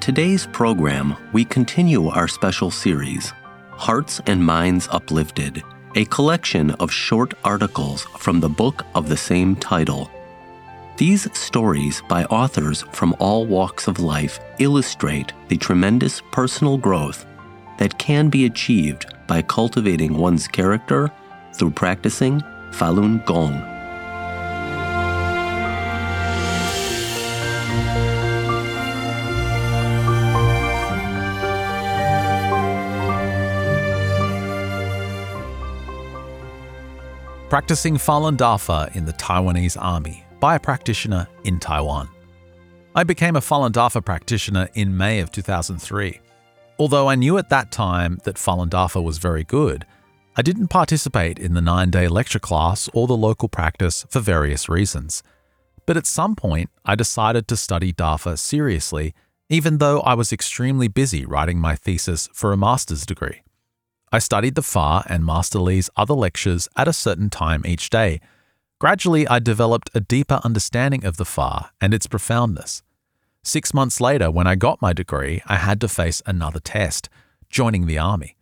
today's program, we continue our special series, Hearts and Minds Uplifted, a collection of short articles from the book of the same title. These stories by authors from all walks of life illustrate the tremendous personal growth that can be achieved by cultivating one's character through practicing Falun Gong. Practicing Falun Dafa in the Taiwanese Army by a practitioner in Taiwan. I became a Falun Dafa practitioner in May of 2003. Although I knew at that time that Falun Dafa was very good, I didn't participate in the nine day lecture class or the local practice for various reasons. But at some point, I decided to study Dafa seriously, even though I was extremely busy writing my thesis for a master's degree. I studied the Fa and Master Li's other lectures at a certain time each day. Gradually, I developed a deeper understanding of the Fa and its profoundness. Six months later, when I got my degree, I had to face another test joining the army.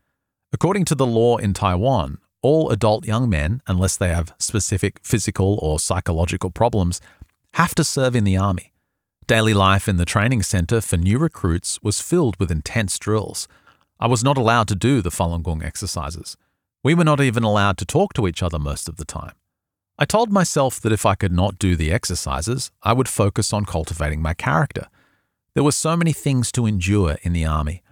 According to the law in Taiwan, all adult young men, unless they have specific physical or psychological problems, have to serve in the army. Daily life in the training center for new recruits was filled with intense drills. I was not allowed to do the Falun Gong exercises. We were not even allowed to talk to each other most of the time. I told myself that if I could not do the exercises, I would focus on cultivating my character. There were so many things to endure in the army.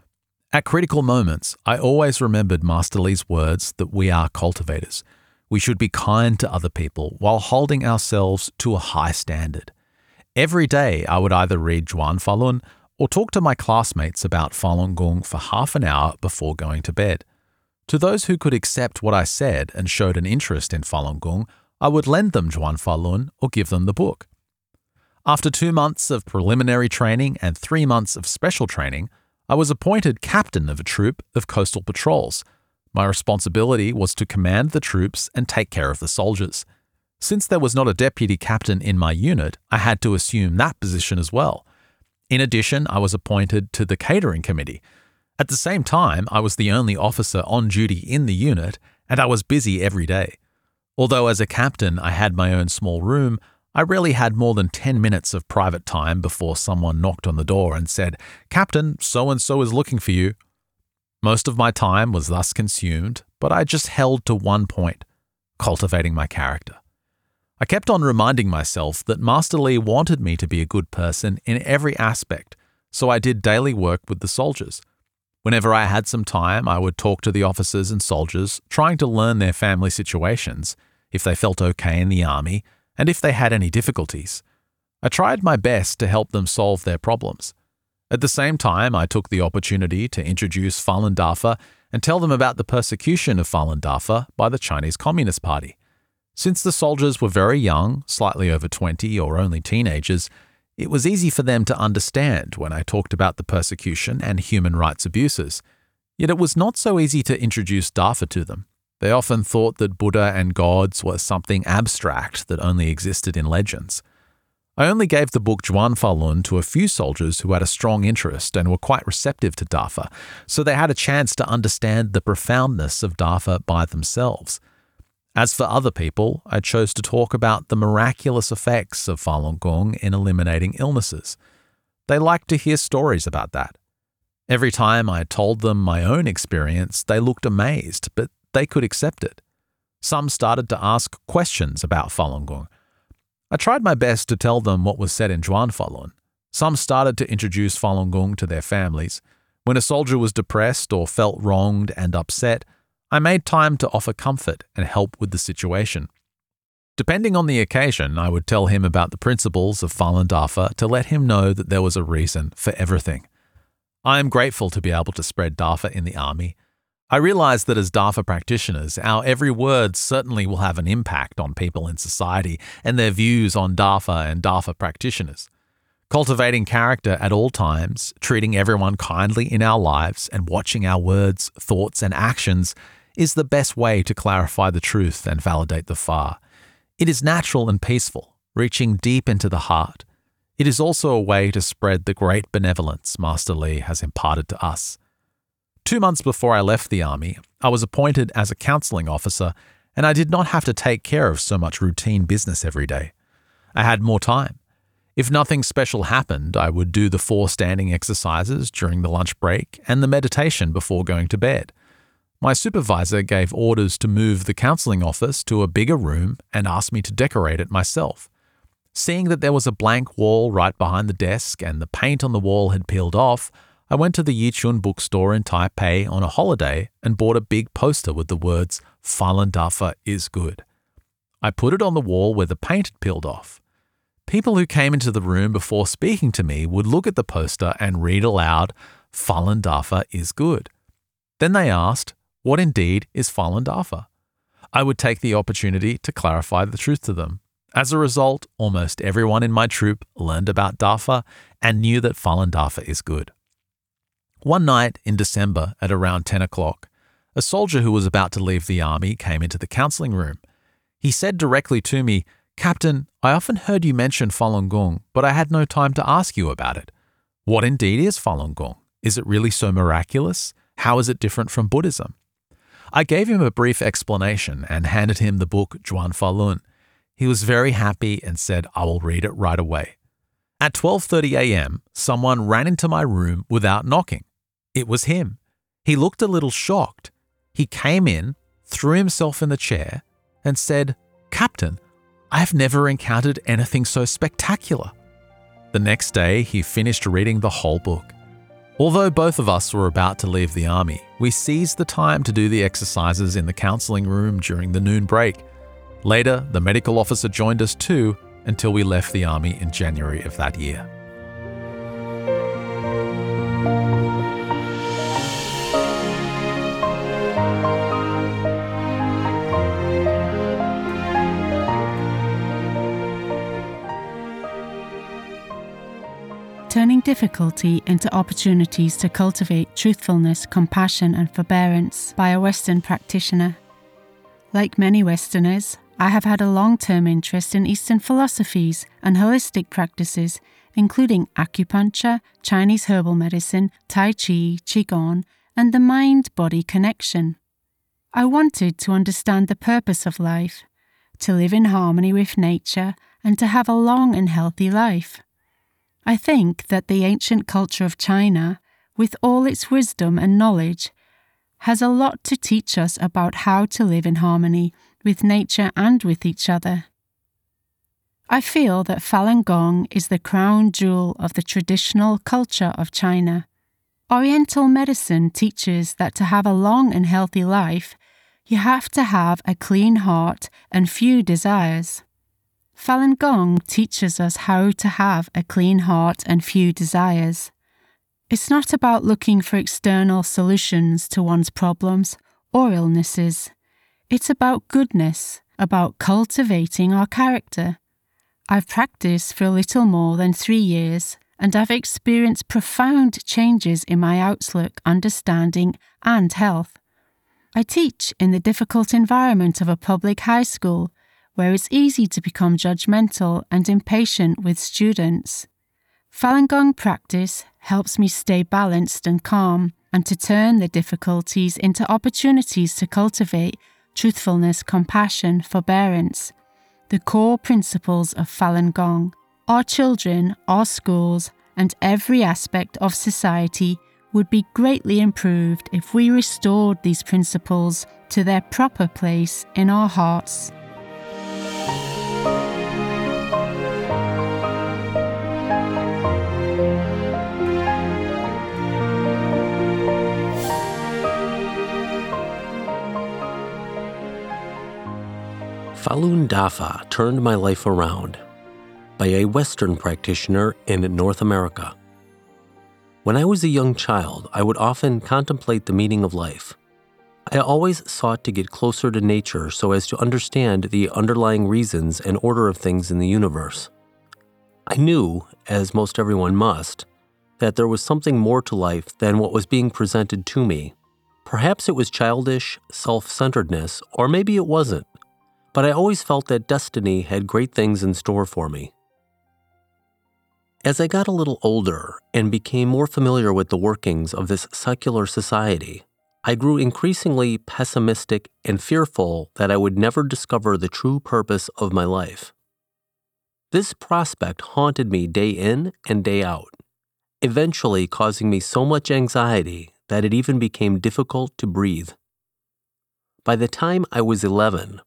At critical moments, I always remembered Master Li's words that we are cultivators. We should be kind to other people while holding ourselves to a high standard. Every day, I would either read Zhuan Falun or talk to my classmates about Falun Gong for half an hour before going to bed. To those who could accept what I said and showed an interest in Falun Gong, I would lend them Zhuan Falun or give them the book. After two months of preliminary training and three months of special training, I was appointed captain of a troop of coastal patrols. My responsibility was to command the troops and take care of the soldiers. Since there was not a deputy captain in my unit, I had to assume that position as well. In addition, I was appointed to the catering committee. At the same time, I was the only officer on duty in the unit, and I was busy every day. Although as a captain I had my own small room, I rarely had more than 10 minutes of private time before someone knocked on the door and said, Captain, so and so is looking for you. Most of my time was thus consumed, but I just held to one point cultivating my character. I kept on reminding myself that Master Li wanted me to be a good person in every aspect, so I did daily work with the soldiers. Whenever I had some time, I would talk to the officers and soldiers, trying to learn their family situations, if they felt okay in the army, and if they had any difficulties. I tried my best to help them solve their problems. At the same time, I took the opportunity to introduce Falun Dafa and tell them about the persecution of Falun Dafa by the Chinese Communist Party. Since the soldiers were very young, slightly over 20 or only teenagers, it was easy for them to understand when I talked about the persecution and human rights abuses. Yet it was not so easy to introduce Dafa to them. They often thought that Buddha and gods were something abstract that only existed in legends. I only gave the book Zhuan Falun to a few soldiers who had a strong interest and were quite receptive to Dafa, so they had a chance to understand the profoundness of Dafa by themselves. As for other people, I chose to talk about the miraculous effects of Falun Gong in eliminating illnesses. They liked to hear stories about that. Every time I told them my own experience, they looked amazed, but they could accept it. Some started to ask questions about Falun Gong. I tried my best to tell them what was said in Zhuan Falun. Some started to introduce Falun Gong to their families. When a soldier was depressed or felt wronged and upset, I made time to offer comfort and help with the situation. Depending on the occasion, I would tell him about the principles of Falun Dafa to let him know that there was a reason for everything. I am grateful to be able to spread Dafa in the army. I realize that as Dafa practitioners, our every word certainly will have an impact on people in society and their views on Dafa and Dafa practitioners. Cultivating character at all times, treating everyone kindly in our lives, and watching our words, thoughts, and actions is the best way to clarify the truth and validate the Fa. It is natural and peaceful, reaching deep into the heart. It is also a way to spread the great benevolence Master Li has imparted to us. Two months before I left the army, I was appointed as a counseling officer, and I did not have to take care of so much routine business every day. I had more time. If nothing special happened, I would do the four standing exercises during the lunch break and the meditation before going to bed. My supervisor gave orders to move the counseling office to a bigger room and asked me to decorate it myself. Seeing that there was a blank wall right behind the desk and the paint on the wall had peeled off, I went to the Yichun bookstore in Taipei on a holiday and bought a big poster with the words Falun Dafa is good. I put it on the wall where the paint had peeled off. People who came into the room before speaking to me would look at the poster and read aloud, Falun Dafa is good. Then they asked, What indeed is Falun Dafa? I would take the opportunity to clarify the truth to them. As a result, almost everyone in my troop learned about Dafa and knew that Falun Dafa is good. One night in December at around 10 o'clock, a soldier who was about to leave the army came into the counseling room. He said directly to me, Captain, I often heard you mention Falun Gong, but I had no time to ask you about it. What indeed is Falun Gong? Is it really so miraculous? How is it different from Buddhism? I gave him a brief explanation and handed him the book Zhuan Falun, he was very happy and said, I will read it right away. At 12:30 a.m., someone ran into my room without knocking. It was him. He looked a little shocked. He came in, threw himself in the chair, and said, "Captain, I have never encountered anything so spectacular." The next day, he finished reading the whole book. Although both of us were about to leave the army, we seized the time to do the exercises in the counseling room during the noon break Later, the medical officer joined us too until we left the army in January of that year. Difficulty into opportunities to cultivate truthfulness, compassion, and forbearance by a Western practitioner. Like many Westerners, I have had a long term interest in Eastern philosophies and holistic practices, including acupuncture, Chinese herbal medicine, Tai Chi, Qigong, and the mind body connection. I wanted to understand the purpose of life, to live in harmony with nature, and to have a long and healthy life. I think that the ancient culture of China, with all its wisdom and knowledge, has a lot to teach us about how to live in harmony with nature and with each other. I feel that Falun Gong is the crown jewel of the traditional culture of China. Oriental medicine teaches that to have a long and healthy life, you have to have a clean heart and few desires. Falun Gong teaches us how to have a clean heart and few desires. It's not about looking for external solutions to one's problems or illnesses. It's about goodness, about cultivating our character. I've practiced for a little more than three years, and I've experienced profound changes in my outlook, understanding, and health. I teach in the difficult environment of a public high school, where it's easy to become judgmental and impatient with students. Falun Gong practice helps me stay balanced and calm, and to turn the difficulties into opportunities to cultivate truthfulness, compassion, forbearance, the core principles of Falun Gong. Our children, our schools, and every aspect of society would be greatly improved if we restored these principles to their proper place in our hearts. Falun Dafa turned my life around by a Western practitioner in North America. When I was a young child, I would often contemplate the meaning of life. I always sought to get closer to nature so as to understand the underlying reasons and order of things in the universe. I knew, as most everyone must, that there was something more to life than what was being presented to me. Perhaps it was childish self centeredness, or maybe it wasn't but I always felt that destiny had great things in store for me. As I got a little older and became more familiar with the workings of this secular society, I grew increasingly pessimistic and fearful that I would never discover the true purpose of my life. This prospect haunted me day in and day out, eventually causing me so much anxiety that it even became difficult to breathe. By the time I was 11,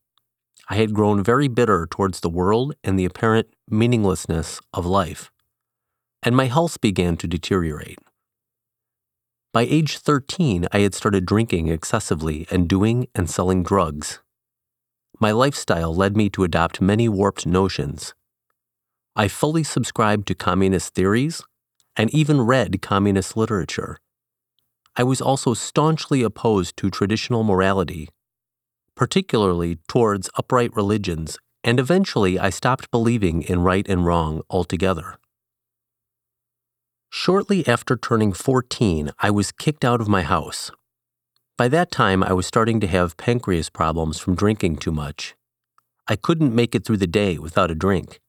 I had grown very bitter towards the world and the apparent meaninglessness of life, and my health began to deteriorate. By age 13, I had started drinking excessively and doing and selling drugs. My lifestyle led me to adopt many warped notions. I fully subscribed to communist theories and even read communist literature. I was also staunchly opposed to traditional morality, particularly towards upright religions, and eventually I stopped believing in right and wrong altogether. Shortly after turning 14, I was kicked out of my house. By that time, I was starting to have pancreas problems from drinking too much. I couldn't make it through the day without a drink,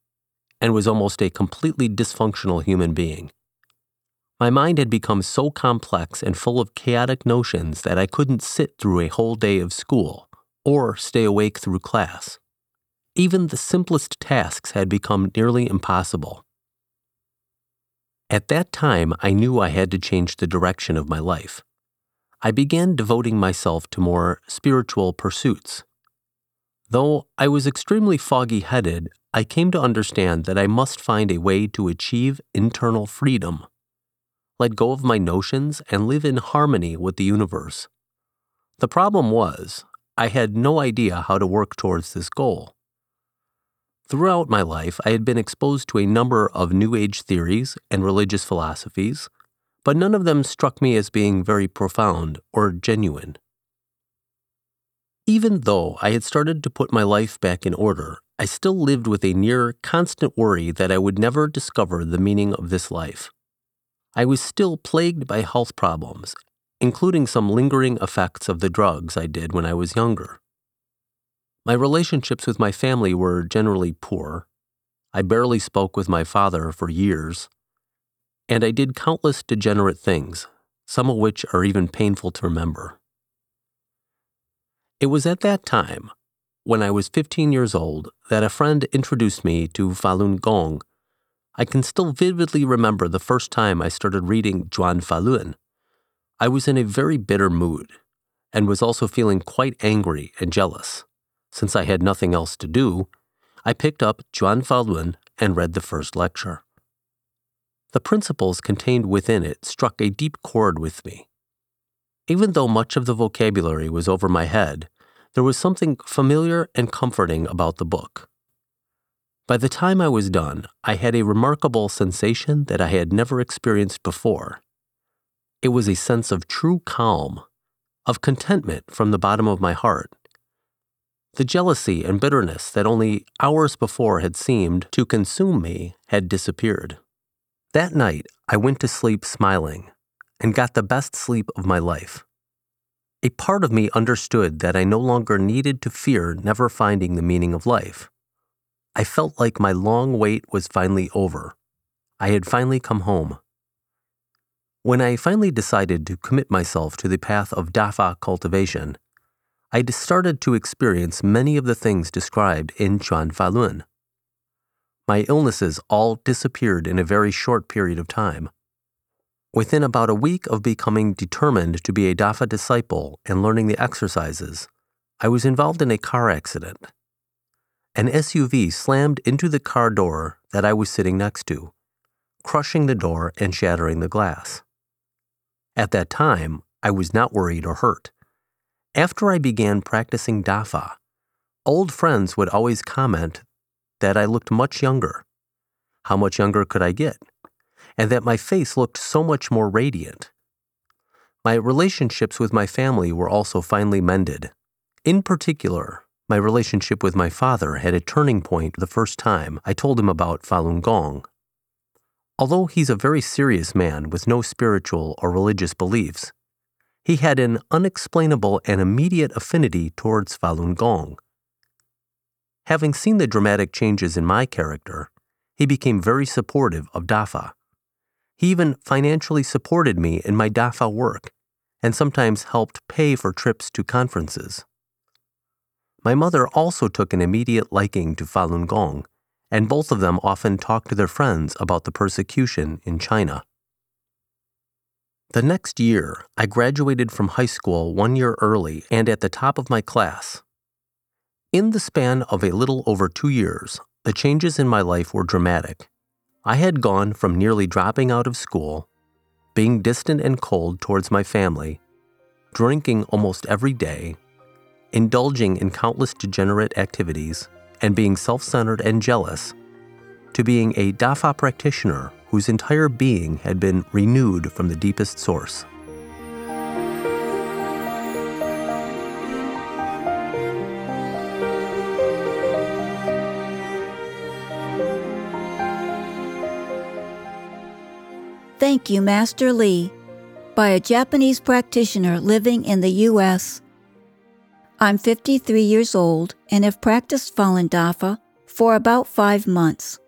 and was almost a completely dysfunctional human being. My mind had become so complex and full of chaotic notions that I couldn't sit through a whole day of school or stay awake through class. Even the simplest tasks had become nearly impossible. At that time, I knew I had to change the direction of my life. I began devoting myself to more spiritual pursuits. Though I was extremely foggy headed, I came to understand that I must find a way to achieve internal freedom, let go of my notions, and live in harmony with the universe. The problem was, I had no idea how to work towards this goal. Throughout my life, I had been exposed to a number of New Age theories and religious philosophies, but none of them struck me as being very profound or genuine. Even though I had started to put my life back in order, I still lived with a near constant worry that I would never discover the meaning of this life. I was still plagued by health problems, including some lingering effects of the drugs I did when I was younger. My relationships with my family were generally poor. I barely spoke with my father for years. And I did countless degenerate things, some of which are even painful to remember. It was at that time, when I was 15 years old, that a friend introduced me to Falun Gong. I can still vividly remember the first time I started reading Zhuan Falun. I was in a very bitter mood and was also feeling quite angry and jealous. Since I had nothing else to do, I picked up Zhuan Falun and read the first lecture. The principles contained within it struck a deep chord with me. Even though much of the vocabulary was over my head, there was something familiar and comforting about the book. By the time I was done, I had a remarkable sensation that I had never experienced before. It was a sense of true calm, of contentment from the bottom of my heart, the jealousy and bitterness that only hours before had seemed to consume me had disappeared. That night, I went to sleep smiling and got the best sleep of my life. A part of me understood that I no longer needed to fear never finding the meaning of life. I felt like my long wait was finally over. I had finally come home. When I finally decided to commit myself to the path of Dafa cultivation, I started to experience many of the things described in Zhuan Falun. My illnesses all disappeared in a very short period of time. Within about a week of becoming determined to be a Dafa disciple and learning the exercises, I was involved in a car accident. An SUV slammed into the car door that I was sitting next to, crushing the door and shattering the glass. At that time, I was not worried or hurt. After I began practicing Dafa, old friends would always comment that I looked much younger. How much younger could I get? And that my face looked so much more radiant. My relationships with my family were also finally mended. In particular, my relationship with my father had a turning point the first time I told him about Falun Gong. Although he's a very serious man with no spiritual or religious beliefs, he had an unexplainable and immediate affinity towards Falun Gong. Having seen the dramatic changes in my character, He became very supportive of DAFA. He even financially supported me in my DAFA work and sometimes helped pay for trips to conferences. My mother also took an immediate liking to Falun Gong, and both of them often talked to their friends about the persecution in China. The next year, I graduated from high school one year early and at the top of my class. In the span of a little over two years, the changes in my life were dramatic. I had gone from nearly dropping out of school, being distant and cold towards my family, drinking almost every day, indulging in countless degenerate activities, and being self centered and jealous, to being a Dafa practitioner whose entire being had been renewed from the deepest source. Thank You, Master Li, by a Japanese practitioner living in the U.S. I'm 53 years old and have practiced Falun Dafa for about five months.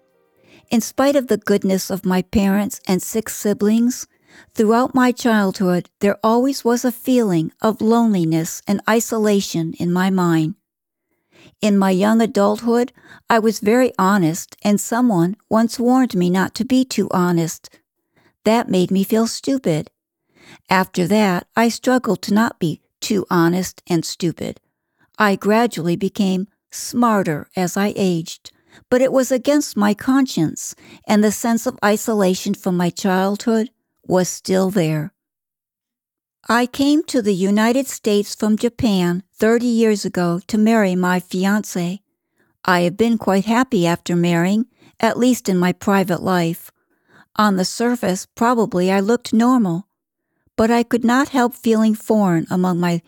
In spite of the goodness of my parents and six siblings, throughout my childhood there always was a feeling of loneliness and isolation in my mind. In my young adulthood, I was very honest, and someone once warned me not to be too honest that made me feel stupid. After that, I struggled to not be too honest and stupid. I gradually became smarter as I aged, but it was against my conscience, and the sense of isolation from my childhood was still there. I came to the United States from Japan 30 years ago to marry my fiance. I have been quite happy after marrying, at least in my private life. On the surface, probably I looked normal, but I could not help feeling foreign among my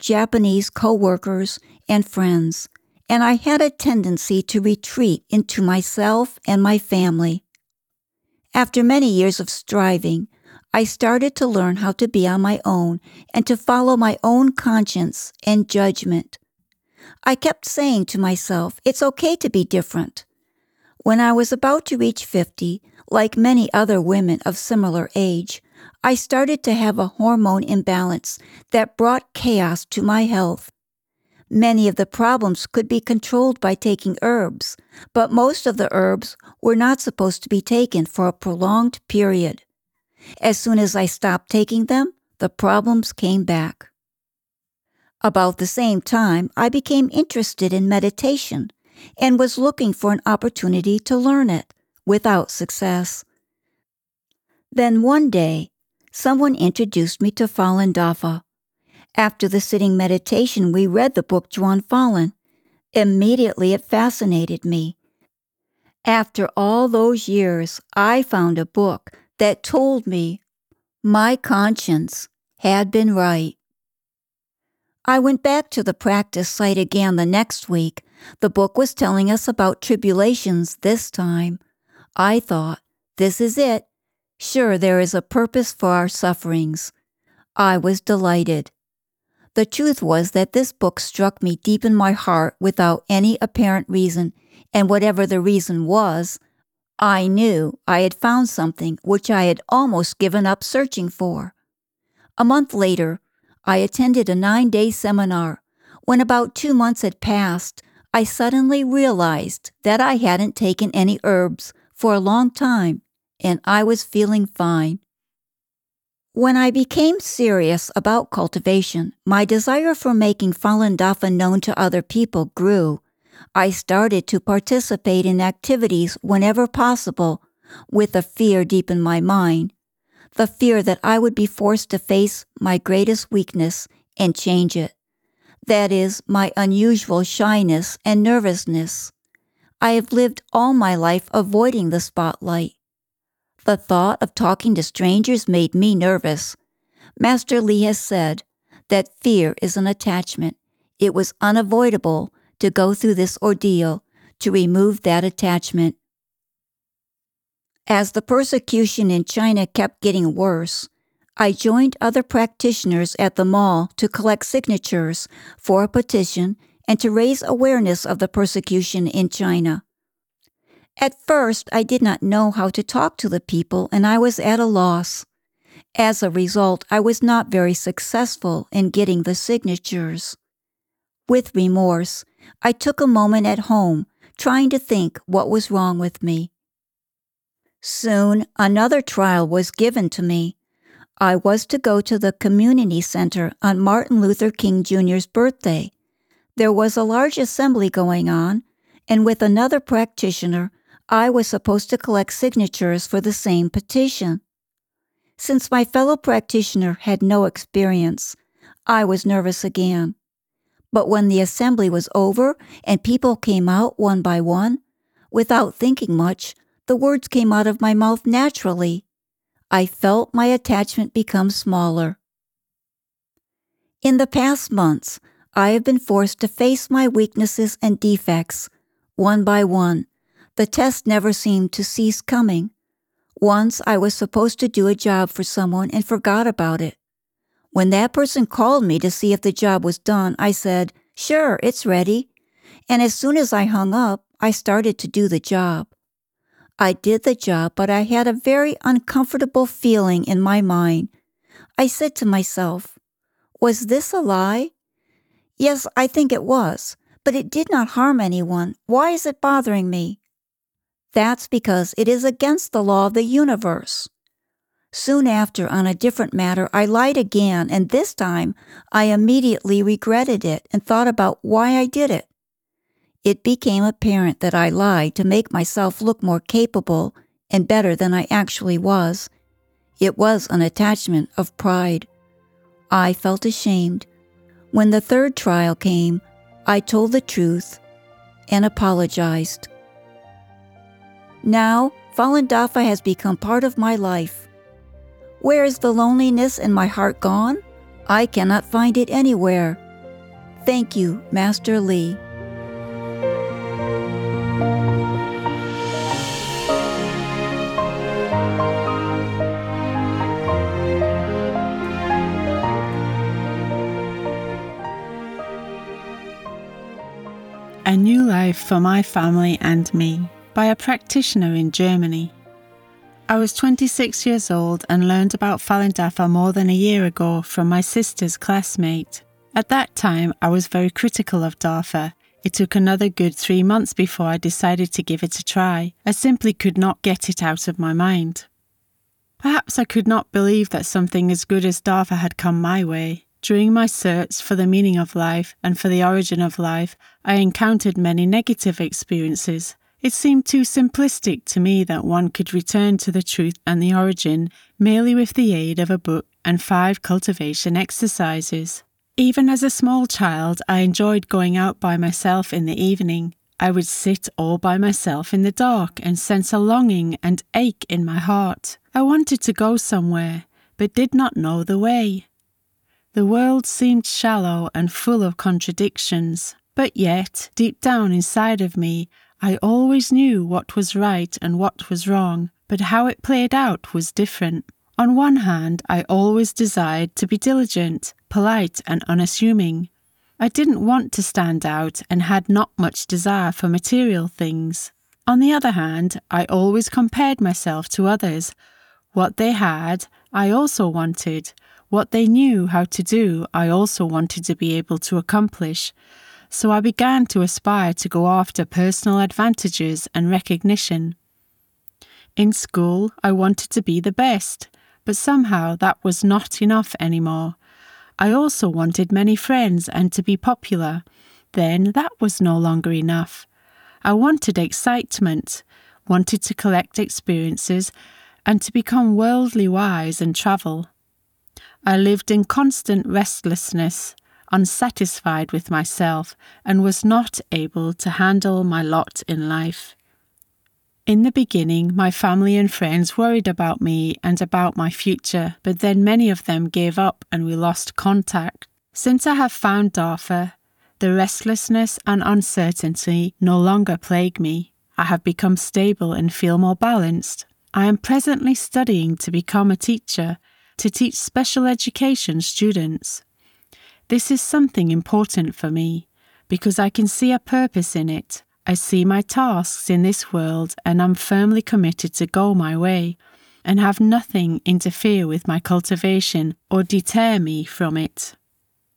Japanese co-workers and friends, and I had a tendency to retreat into myself and my family. After many years of striving, I started to learn how to be on my own and to follow my own conscience and judgment. I kept saying to myself, it's okay to be different. When I was about to reach 50, like many other women of similar age, I started to have a hormone imbalance that brought chaos to my health. Many of the problems could be controlled by taking herbs, but most of the herbs were not supposed to be taken for a prolonged period. As soon as I stopped taking them, the problems came back. About the same time, I became interested in meditation and was looking for an opportunity to learn it without success. Then one day, someone introduced me to Falun Dafa. After the sitting meditation, we read the book Zhuan Falun. Immediately it fascinated me. After all those years, I found a book that told me my conscience had been right. I went back to the practice site again the next week. The book was telling us about tribulations this time. I thought, this is it. Sure, there is a purpose for our sufferings. I was delighted. The truth was that this book struck me deep in my heart without any apparent reason, and whatever the reason was, I knew I had found something which I had almost given up searching for. A month later, I attended a nine day seminar. When about two months had passed, I suddenly realized that I hadn't taken any herbs for a long time, and I was feeling fine. When I became serious about cultivation, my desire for making Falun Dafa known to other people grew. I started to participate in activities whenever possible, with a fear deep in my mind the fear that I would be forced to face my greatest weakness and change it. That is, my unusual shyness and nervousness. I have lived all my life avoiding the spotlight. The thought of talking to strangers made me nervous. Master Li has said that fear is an attachment. It was unavoidable to go through this ordeal to remove that attachment. As the persecution in China kept getting worse, I joined other practitioners at the mall to collect signatures for a petition and to raise awareness of the persecution in China. At first, I did not know how to talk to the people and I was at a loss. As a result, I was not very successful in getting the signatures. With remorse, I took a moment at home, trying to think what was wrong with me. Soon, another trial was given to me. I was to go to the community center on Martin Luther King Jr.'s birthday. There was a large assembly going on, and with another practitioner, I was supposed to collect signatures for the same petition. Since my fellow practitioner had no experience, I was nervous again. But when the assembly was over and people came out one by one, without thinking much, the words came out of my mouth naturally. I felt my attachment become smaller. In the past months, I have been forced to face my weaknesses and defects, one by one. The test never seemed to cease coming. Once I was supposed to do a job for someone and forgot about it. When that person called me to see if the job was done, I said, Sure, it's ready. And as soon as I hung up, I started to do the job. I did the job, but I had a very uncomfortable feeling in my mind. I said to myself, Was this a lie? Yes, I think it was, but it did not harm anyone. Why is it bothering me? That's because it is against the law of the universe. Soon after, on a different matter, I lied again, and this time I immediately regretted it and thought about why I did it. It became apparent that I lied to make myself look more capable and better than I actually was. It was an attachment of pride. I felt ashamed. When the third trial came, I told the truth and apologized. Now, Falun Dafa has become part of my life. Where is the loneliness in my heart gone? I cannot find it anywhere. Thank you, Master Li. A New Life for My Family and Me by a practitioner in Germany. I was 26 years old and learned about Falun Dafa more than a year ago from my sister's classmate. At that time, I was very critical of Dafa. It took another good three months before I decided to give it a try. I simply could not get it out of my mind. Perhaps I could not believe that something as good as Dafa had come my way. During my search for the meaning of life and for the origin of life, I encountered many negative experiences. It seemed too simplistic to me that one could return to the truth and the origin merely with the aid of a book and five cultivation exercises. Even as a small child, I enjoyed going out by myself in the evening. I would sit all by myself in the dark and sense a longing and ache in my heart. I wanted to go somewhere, but did not know the way. The world seemed shallow and full of contradictions, but yet, deep down inside of me, I always knew what was right and what was wrong, but how it played out was different. On one hand, I always desired to be diligent, polite, and unassuming. I didn't want to stand out and had not much desire for material things. On the other hand, I always compared myself to others. What they had, I also wanted. What they knew how to do, I also wanted to be able to accomplish so I began to aspire to go after personal advantages and recognition. In school, I wanted to be the best, but somehow that was not enough anymore. I also wanted many friends and to be popular. Then that was no longer enough. I wanted excitement, wanted to collect experiences, and to become worldly wise and travel. I lived in constant restlessness unsatisfied with myself, and was not able to handle my lot in life. In the beginning, my family and friends worried about me and about my future, but then many of them gave up and we lost contact. Since I have found Dafa, the restlessness and uncertainty no longer plague me. I have become stable and feel more balanced. I am presently studying to become a teacher, to teach special education students. This is something important for me because I can see a purpose in it. I see my tasks in this world and I'm firmly committed to go my way and have nothing interfere with my cultivation or deter me from it.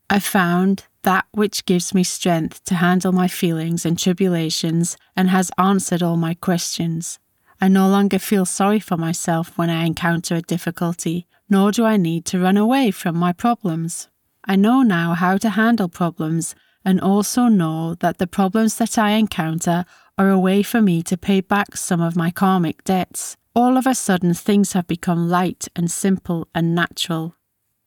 I found that which gives me strength to handle my feelings and tribulations and has answered all my questions. I no longer feel sorry for myself when I encounter a difficulty, nor do I need to run away from my problems. I know now how to handle problems and also know that the problems that I encounter are a way for me to pay back some of my karmic debts. All of a sudden, things have become light and simple and natural.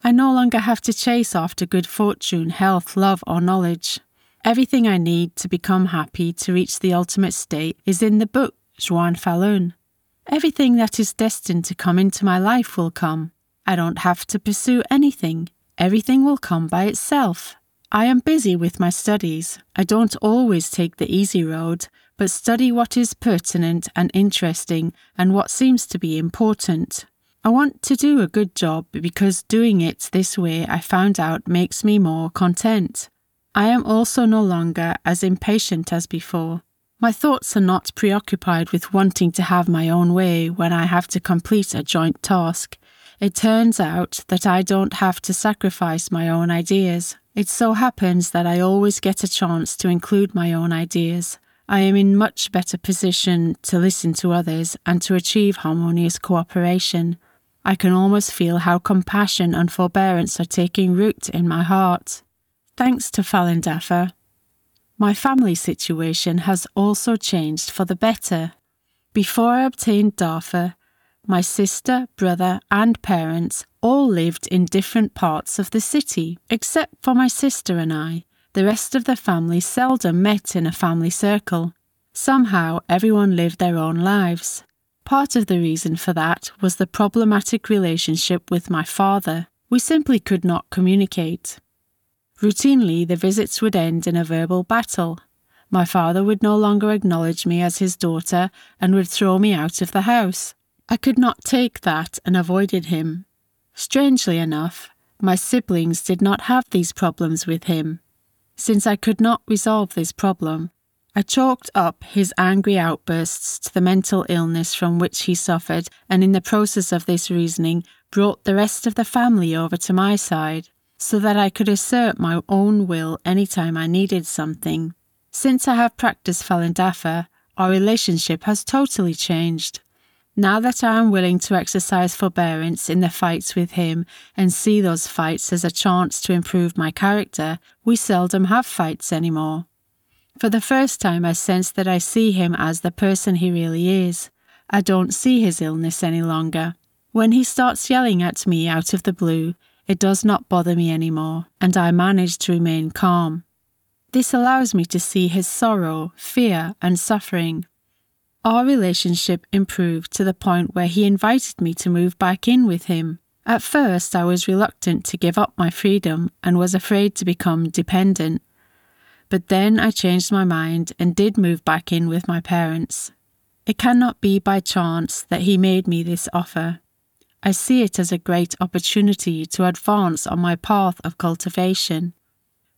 I no longer have to chase after good fortune, health, love, or knowledge. Everything I need to become happy to reach the ultimate state is in the book Zhuan Falun. Everything that is destined to come into my life will come. I don't have to pursue anything. Everything will come by itself. I am busy with my studies. I don't always take the easy road, but study what is pertinent and interesting and what seems to be important. I want to do a good job because doing it this way I found out makes me more content. I am also no longer as impatient as before. My thoughts are not preoccupied with wanting to have my own way when I have to complete a joint task. It turns out that I don't have to sacrifice my own ideas. It so happens that I always get a chance to include my own ideas. I am in much better position to listen to others and to achieve harmonious cooperation. I can almost feel how compassion and forbearance are taking root in my heart. Thanks to Falun Dafa, my family situation has also changed for the better. Before I obtained Dafa, my sister, brother, and parents all lived in different parts of the city. Except for my sister and I, the rest of the family seldom met in a family circle. Somehow, everyone lived their own lives. Part of the reason for that was the problematic relationship with my father. We simply could not communicate. Routinely, the visits would end in a verbal battle. My father would no longer acknowledge me as his daughter and would throw me out of the house. I could not take that and avoided him. Strangely enough, my siblings did not have these problems with him. Since I could not resolve this problem, I chalked up his angry outbursts to the mental illness from which he suffered, and in the process of this reasoning, brought the rest of the family over to my side, so that I could assert my own will any time I needed something. Since I have practiced Falun Dafa, our relationship has totally changed. Now that I am willing to exercise forbearance in the fights with him and see those fights as a chance to improve my character, we seldom have fights anymore. For the first time, I sense that I see him as the person he really is. I don't see his illness any longer. When he starts yelling at me out of the blue, it does not bother me anymore, and I manage to remain calm. This allows me to see his sorrow, fear, and suffering. Our relationship improved to the point where he invited me to move back in with him. At first, I was reluctant to give up my freedom and was afraid to become dependent. But then I changed my mind and did move back in with my parents. It cannot be by chance that he made me this offer. I see it as a great opportunity to advance on my path of cultivation.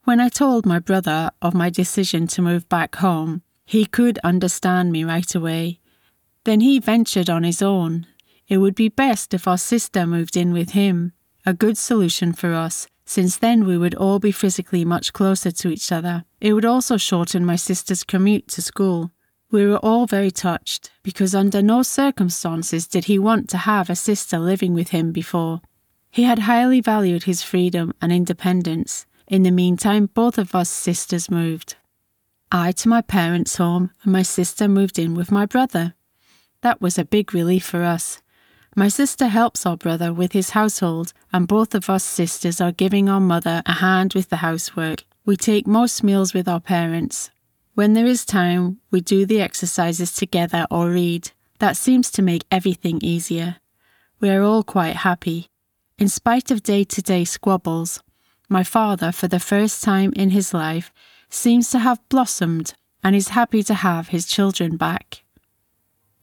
When I told my brother of my decision to move back home, he could understand me right away. Then he ventured on his own. It would be best if our sister moved in with him. A good solution for us, since then we would all be physically much closer to each other. It would also shorten my sister's commute to school. We were all very touched, because under no circumstances did he want to have a sister living with him before. He had highly valued his freedom and independence. In the meantime, both of us sisters moved. I to my parents' home, and my sister moved in with my brother. That was a big relief for us. My sister helps our brother with his household, and both of us sisters are giving our mother a hand with the housework. We take most meals with our parents. When there is time, we do the exercises together or read. That seems to make everything easier. We are all quite happy. In spite of day to day squabbles, my father, for the first time in his life, seems to have blossomed and is happy to have his children back.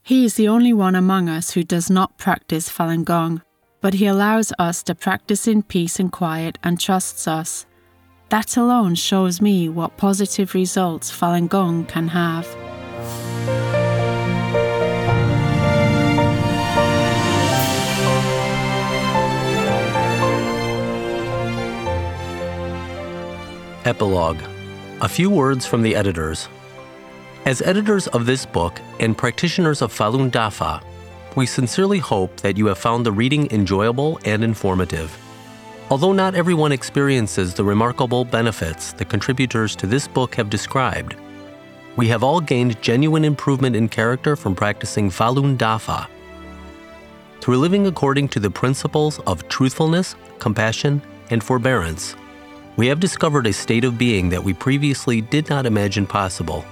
He is the only one among us who does not practice Falun Gong, but he allows us to practice in peace and quiet and trusts us. That alone shows me what positive results Falun Gong can have. Epilogue a few words from the editors. As editors of this book and practitioners of Falun Dafa, we sincerely hope that you have found the reading enjoyable and informative. Although not everyone experiences the remarkable benefits the contributors to this book have described, we have all gained genuine improvement in character from practicing Falun Dafa. Through living according to the principles of truthfulness, compassion, and forbearance, we have discovered a state of being that we previously did not imagine possible.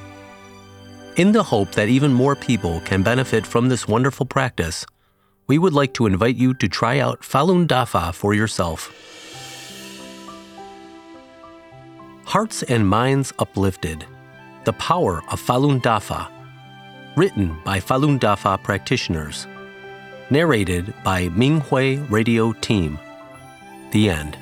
In the hope that even more people can benefit from this wonderful practice, we would like to invite you to try out Falun Dafa for yourself. Hearts and Minds Uplifted The Power of Falun Dafa. Written by Falun Dafa practitioners. Narrated by Minghui Radio Team. The end.